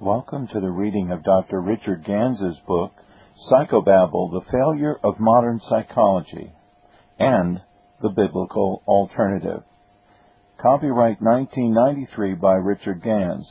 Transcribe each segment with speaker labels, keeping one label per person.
Speaker 1: Welcome to the reading of Dr. Richard Ganz's book, Psychobabble The Failure of Modern Psychology and the Biblical Alternative. Copyright 1993 by Richard Ganz.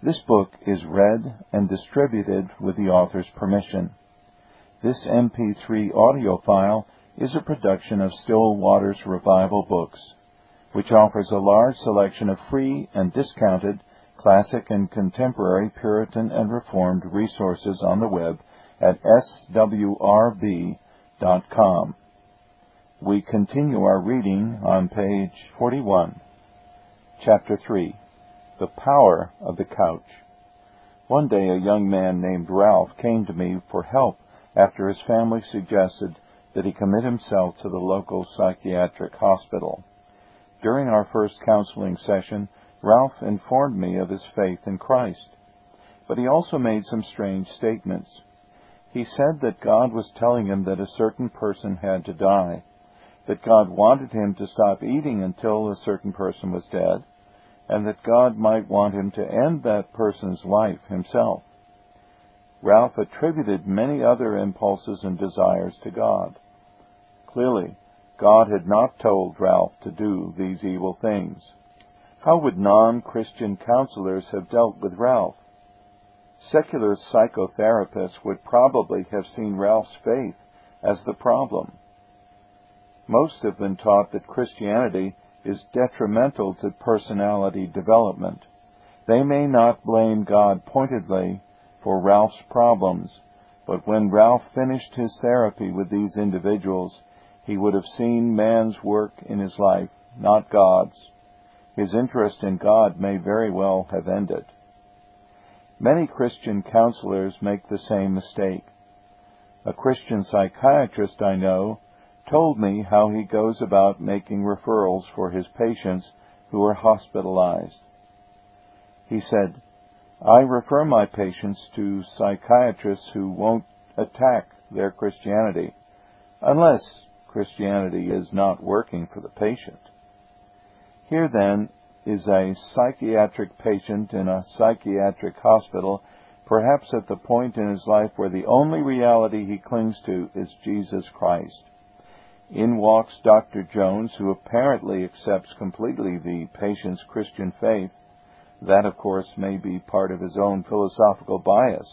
Speaker 1: This book is read and distributed with the author's permission. This MP3 audio file is a production of Still Waters Revival Books, which offers a large selection of free and discounted classic and contemporary Puritan and Reformed resources on the web at swrb.com. We continue our reading on page 41, chapter 3, The Power of the Couch. One day a young man named Ralph came to me for help after his family suggested that he commit himself to the local psychiatric hospital. During our first counseling session, Ralph informed me of his faith in Christ. But he also made some strange statements. He said that God was telling him that a certain person had to die, that God wanted him to stop eating until a certain person was dead, and that God might want him to end that person's life himself. Ralph attributed many other impulses and desires to God. Clearly, God had not told Ralph to do these evil things. How would non Christian counselors have dealt with Ralph? Secular psychotherapists would probably have seen Ralph's faith as the problem. Most have been taught that Christianity is detrimental to personality development. They may not blame God pointedly for Ralph's problems, but when Ralph finished his therapy with these individuals, he would have seen man's work in his life, not God's his interest in God may very well have ended. Many Christian counselors make the same mistake. A Christian psychiatrist I know told me how he goes about making referrals for his patients who are hospitalized. He said, I refer my patients to psychiatrists who won't attack their Christianity, unless Christianity is not working for the patient. Here, then, is a psychiatric patient in a psychiatric hospital, perhaps at the point in his life where the only reality he clings to is Jesus Christ. In walks Dr. Jones, who apparently accepts completely the patient's Christian faith. That, of course, may be part of his own philosophical bias.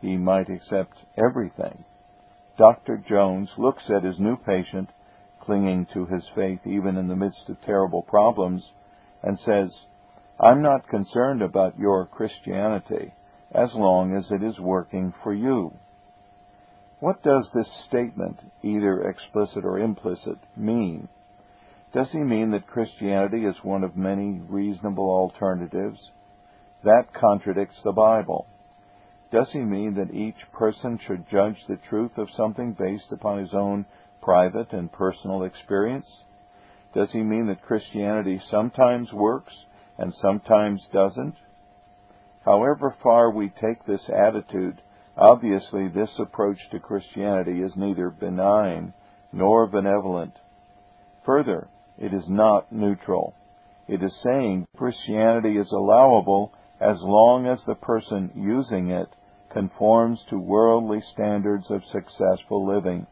Speaker 1: He might accept everything. Dr. Jones looks at his new patient clinging to his faith even in the midst of terrible problems, and says, I'm not concerned about your Christianity as long as it is working for you. What does this statement, either explicit or implicit, mean? Does he mean that Christianity is one of many reasonable alternatives? That contradicts the Bible. Does he mean that each person should judge the truth of something based upon his own private and personal experience? Does he mean that Christianity sometimes works and sometimes doesn't? However far we take this attitude, obviously this approach to Christianity is neither benign nor benevolent. Further, it is not neutral. It is saying Christianity is allowable as long as the person using it conforms to worldly standards of successful living.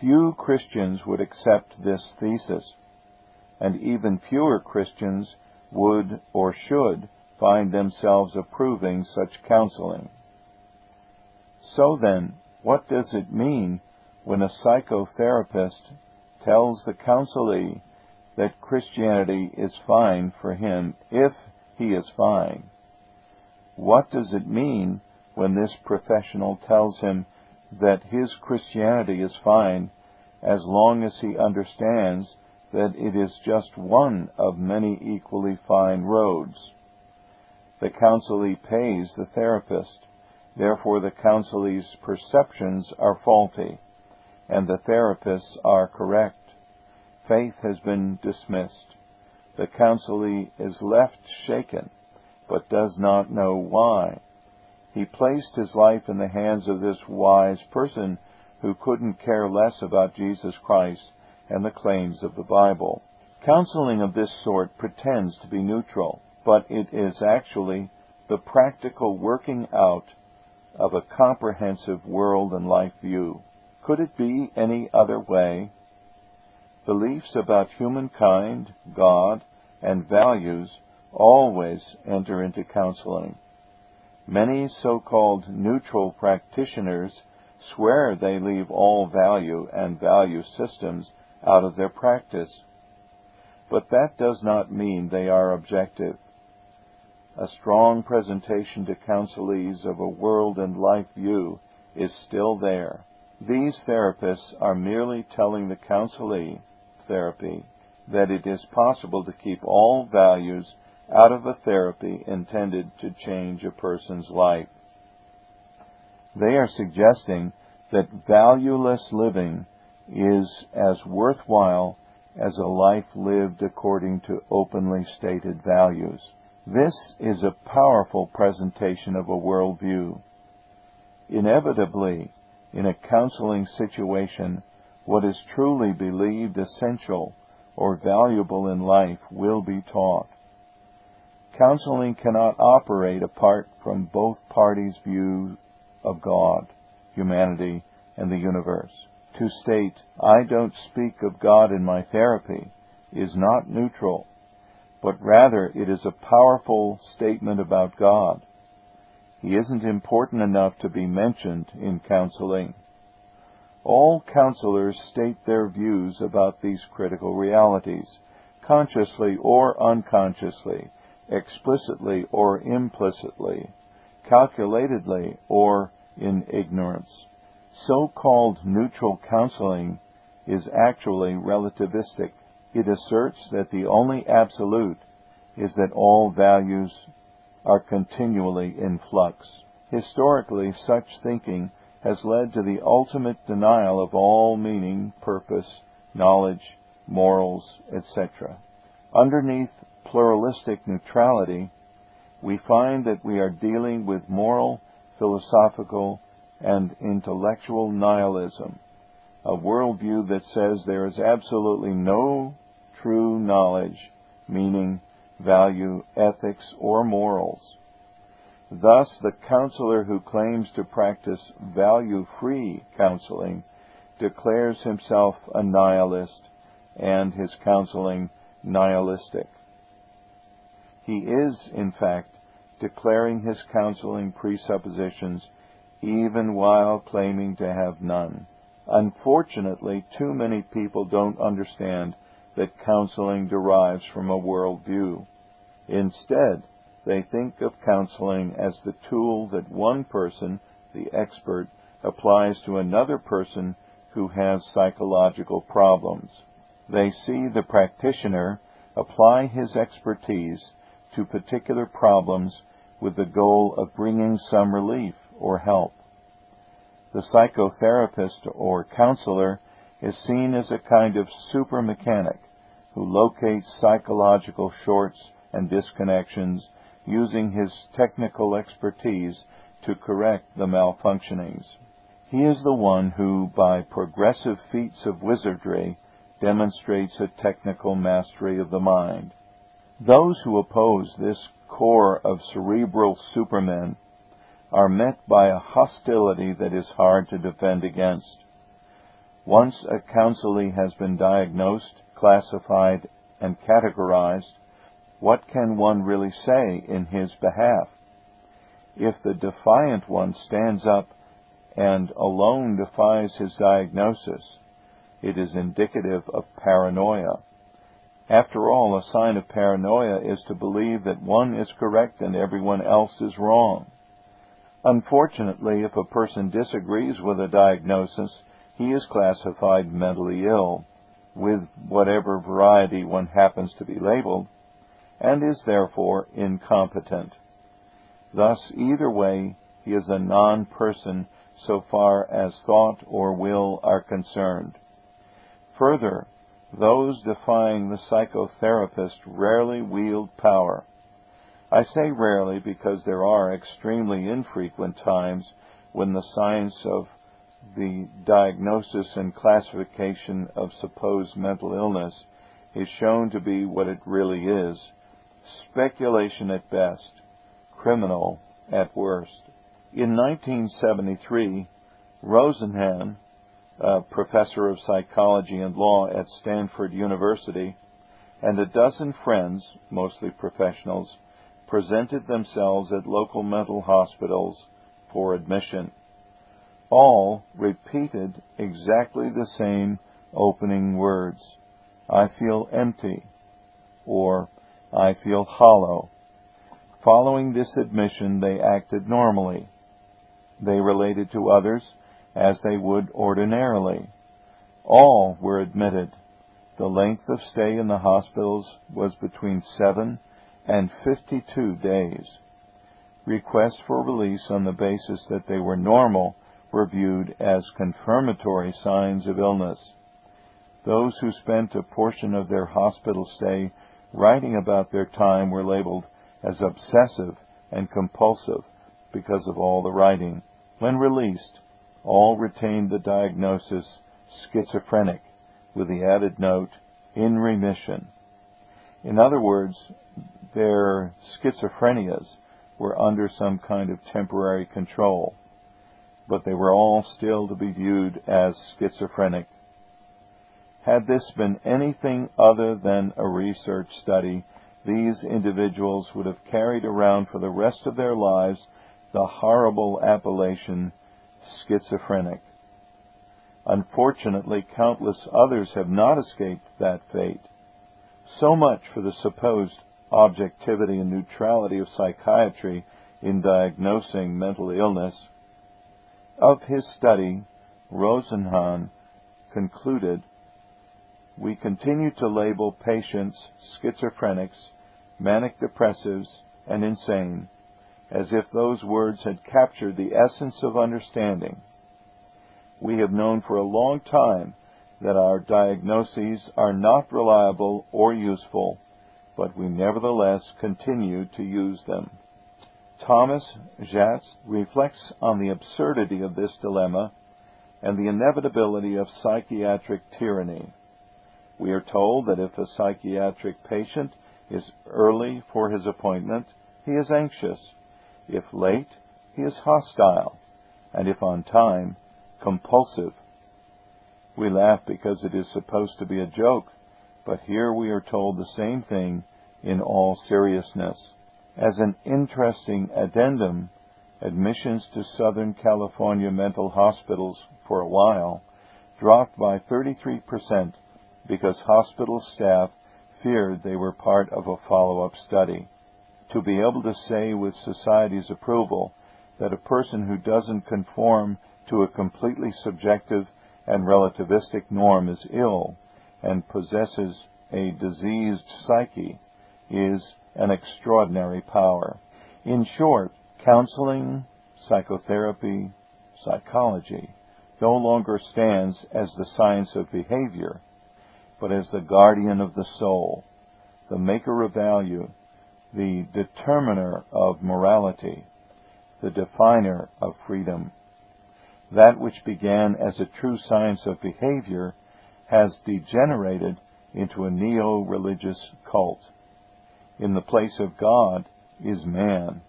Speaker 1: Few Christians would accept this thesis, and even fewer Christians would or should find themselves approving such counseling. So then, what does it mean when a psychotherapist tells the counselee that Christianity is fine for him if he is fine? What does it mean when this professional tells him that his Christianity is fine as long as he understands that it is just one of many equally fine roads. The counselee pays the therapist. Therefore, the counselee's perceptions are faulty, and the therapists are correct. Faith has been dismissed. The counselee is left shaken, but does not know why. He placed his life in the hands of this wise person who couldn't care less about Jesus Christ and the claims of the Bible. Counseling of this sort pretends to be neutral, but it is actually the practical working out of a comprehensive world and life view. Could it be any other way? Beliefs about humankind, God, and values always enter into counseling. Many so-called neutral practitioners swear they leave all value and value systems out of their practice. But that does not mean they are objective. A strong presentation to counselees of a world and life view is still there. These therapists are merely telling the counselee therapy that it is possible to keep all values out of a therapy intended to change a person's life. They are suggesting that valueless living is as worthwhile as a life lived according to openly stated values. This is a powerful presentation of a worldview. Inevitably, in a counseling situation, what is truly believed essential or valuable in life will be taught. Counseling cannot operate apart from both parties' view of God, humanity, and the universe. To state, I don't speak of God in my therapy, is not neutral, but rather it is a powerful statement about God. He isn't important enough to be mentioned in counseling. All counselors state their views about these critical realities, consciously or unconsciously, explicitly or implicitly, calculatedly or in ignorance. So-called neutral counseling is actually relativistic. It asserts that the only absolute is that all values are continually in flux. Historically, such thinking has led to the ultimate denial of all meaning, purpose, knowledge, morals, etc. Underneath pluralistic neutrality, we find that we are dealing with moral, philosophical, and intellectual nihilism, a worldview that says there is absolutely no true knowledge, meaning, value, ethics, or morals. Thus, the counselor who claims to practice value-free counseling declares himself a nihilist and his counseling nihilistic. He is, in fact, declaring his counseling presuppositions even while claiming to have none. Unfortunately, too many people don't understand that counseling derives from a worldview. Instead, they think of counseling as the tool that one person, the expert, applies to another person who has psychological problems. They see the practitioner apply his expertise to particular problems with the goal of bringing some relief or help. The psychotherapist or counselor is seen as a kind of super mechanic who locates psychological shorts and disconnections using his technical expertise to correct the malfunctionings. He is the one who, by progressive feats of wizardry, demonstrates a technical mastery of the mind. Those who oppose this corps of cerebral supermen are met by a hostility that is hard to defend against. Once a counselee has been diagnosed, classified, and categorized, what can one really say in his behalf? If the defiant one stands up and alone defies his diagnosis, it is indicative of paranoia. After all, a sign of paranoia is to believe that one is correct and everyone else is wrong. Unfortunately, if a person disagrees with a diagnosis, he is classified mentally ill, with whatever variety one happens to be labeled, and is therefore incompetent. Thus, either way, he is a non-person so far as thought or will are concerned. Further, those defying the psychotherapist rarely wield power. I say rarely because there are extremely infrequent times when the science of the diagnosis and classification of supposed mental illness is shown to be what it really is speculation at best, criminal at worst. In 1973, Rosenhan, a professor of psychology and law at Stanford University, and a dozen friends, mostly professionals, presented themselves at local mental hospitals for admission. All repeated exactly the same opening words I feel empty, or I feel hollow. Following this admission, they acted normally. They related to others as they would ordinarily. All were admitted. The length of stay in the hospitals was between 7 and 52 days. Requests for release on the basis that they were normal were viewed as confirmatory signs of illness. Those who spent a portion of their hospital stay writing about their time were labeled as obsessive and compulsive because of all the writing. When released, all retained the diagnosis schizophrenic with the added note in remission. In other words, their schizophrenias were under some kind of temporary control, but they were all still to be viewed as schizophrenic. Had this been anything other than a research study, these individuals would have carried around for the rest of their lives the horrible appellation schizophrenic. Unfortunately, countless others have not escaped that fate. So much for the supposed objectivity and neutrality of psychiatry in diagnosing mental illness. Of his study, Rosenhan concluded, we continue to label patients schizophrenics, manic depressives, and insane as if those words had captured the essence of understanding. We have known for a long time that our diagnoses are not reliable or useful, but we nevertheless continue to use them. Thomas Szasz reflects on the absurdity of this dilemma and the inevitability of psychiatric tyranny. We are told that if a psychiatric patient is early for his appointment, he is anxious if late, he is hostile, and if on time, compulsive. We laugh because it is supposed to be a joke, but here we are told the same thing in all seriousness. As an interesting addendum, admissions to Southern California mental hospitals for a while dropped by 33% because hospital staff feared they were part of a follow up study to be able to say with society's approval that a person who doesn't conform to a completely subjective and relativistic norm is ill and possesses a diseased psyche is an extraordinary power. In short, counseling, psychotherapy, psychology no longer stands as the science of behavior, but as the guardian of the soul, the maker of value, the determiner of morality, the definer of freedom. That which began as a true science of behavior has degenerated into a neo religious cult. In the place of God is man.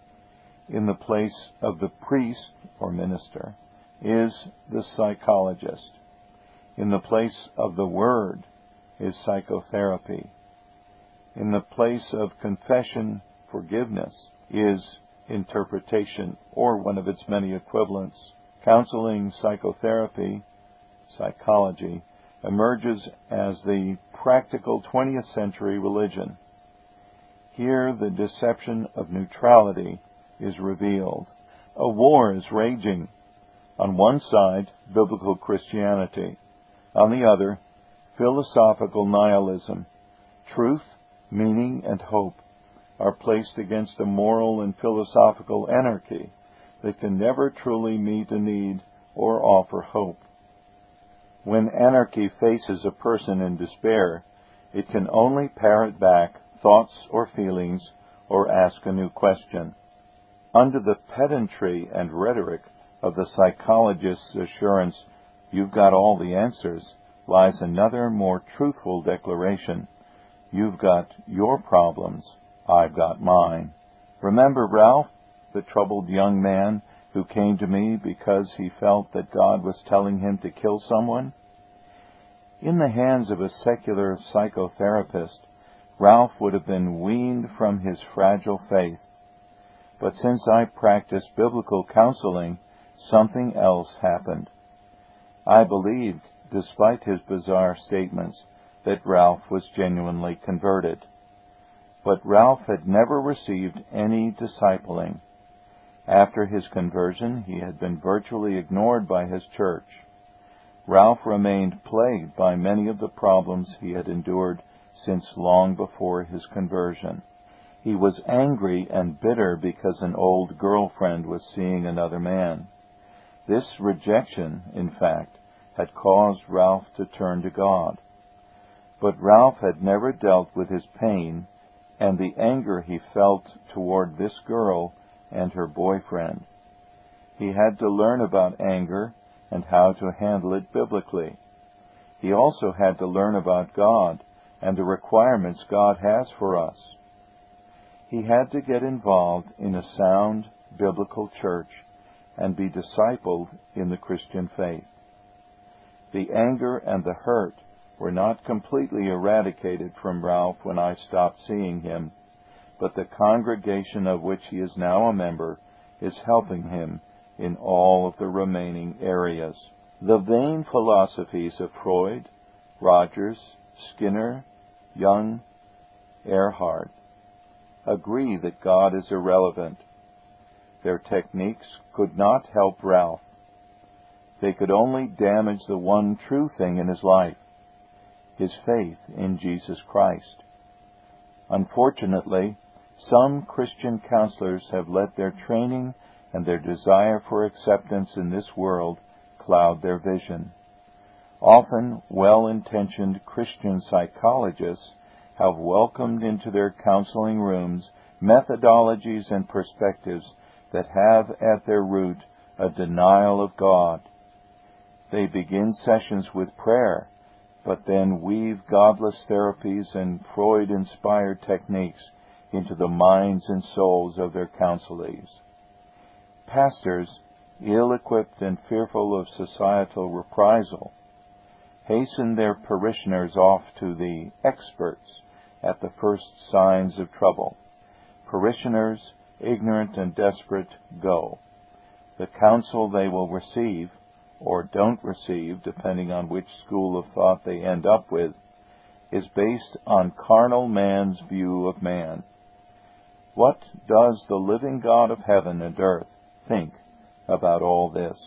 Speaker 1: In the place of the priest or minister is the psychologist. In the place of the Word is psychotherapy in the place of confession, forgiveness is interpretation or one of its many equivalents. Counseling, psychotherapy, psychology emerges as the practical 20th century religion. Here the deception of neutrality is revealed. A war is raging. On one side, biblical Christianity. On the other, philosophical nihilism. Truth meaning, and hope are placed against a moral and philosophical anarchy that can never truly meet a need or offer hope. When anarchy faces a person in despair, it can only parrot back thoughts or feelings or ask a new question. Under the pedantry and rhetoric of the psychologist's assurance, you've got all the answers, lies another more truthful declaration You've got your problems, I've got mine. Remember Ralph? the troubled young man who came to me because he felt that God was telling him to kill someone? In the hands of a secular psychotherapist, Ralph would have been weaned from his fragile faith. But since I practiced biblical counseling, something else happened. I believed, despite his bizarre statements, that Ralph was genuinely converted. But Ralph had never received any discipling. After his conversion, he had been virtually ignored by his church. Ralph remained plagued by many of the problems he had endured since long before his conversion. He was angry and bitter because an old girlfriend was seeing another man. This rejection, in fact, had caused Ralph to turn to God. But Ralph had never dealt with his pain and the anger he felt toward this girl and her boyfriend. He had to learn about anger and how to handle it biblically. He also had to learn about God and the requirements God has for us. He had to get involved in a sound biblical church and be discipled in the Christian faith. The anger and the hurt were not completely eradicated from Ralph when I stopped seeing him, but the congregation of which he is now a member is helping him in all of the remaining areas. The vain philosophies of Freud, Rogers, Skinner, Jung, Erhard agree that God is irrelevant. Their techniques could not help Ralph. They could only damage the one true thing in his life his faith in Jesus Christ. Unfortunately, some Christian counselors have let their training and their desire for acceptance in this world cloud their vision. Often well intentioned Christian psychologists have welcomed into their counseling rooms methodologies and perspectives that have at their root a denial of God. They begin sessions with prayer but then weave godless therapies and Freud inspired techniques into the minds and souls of their counselees. Pastors, ill equipped and fearful of societal reprisal, hasten their parishioners off to the experts at the first signs of trouble. Parishioners, ignorant and desperate, go. The counsel they will receive or don't receive, depending on which school of thought they end up with, is based on carnal man's view of man. What does the living God of heaven and earth think about all this?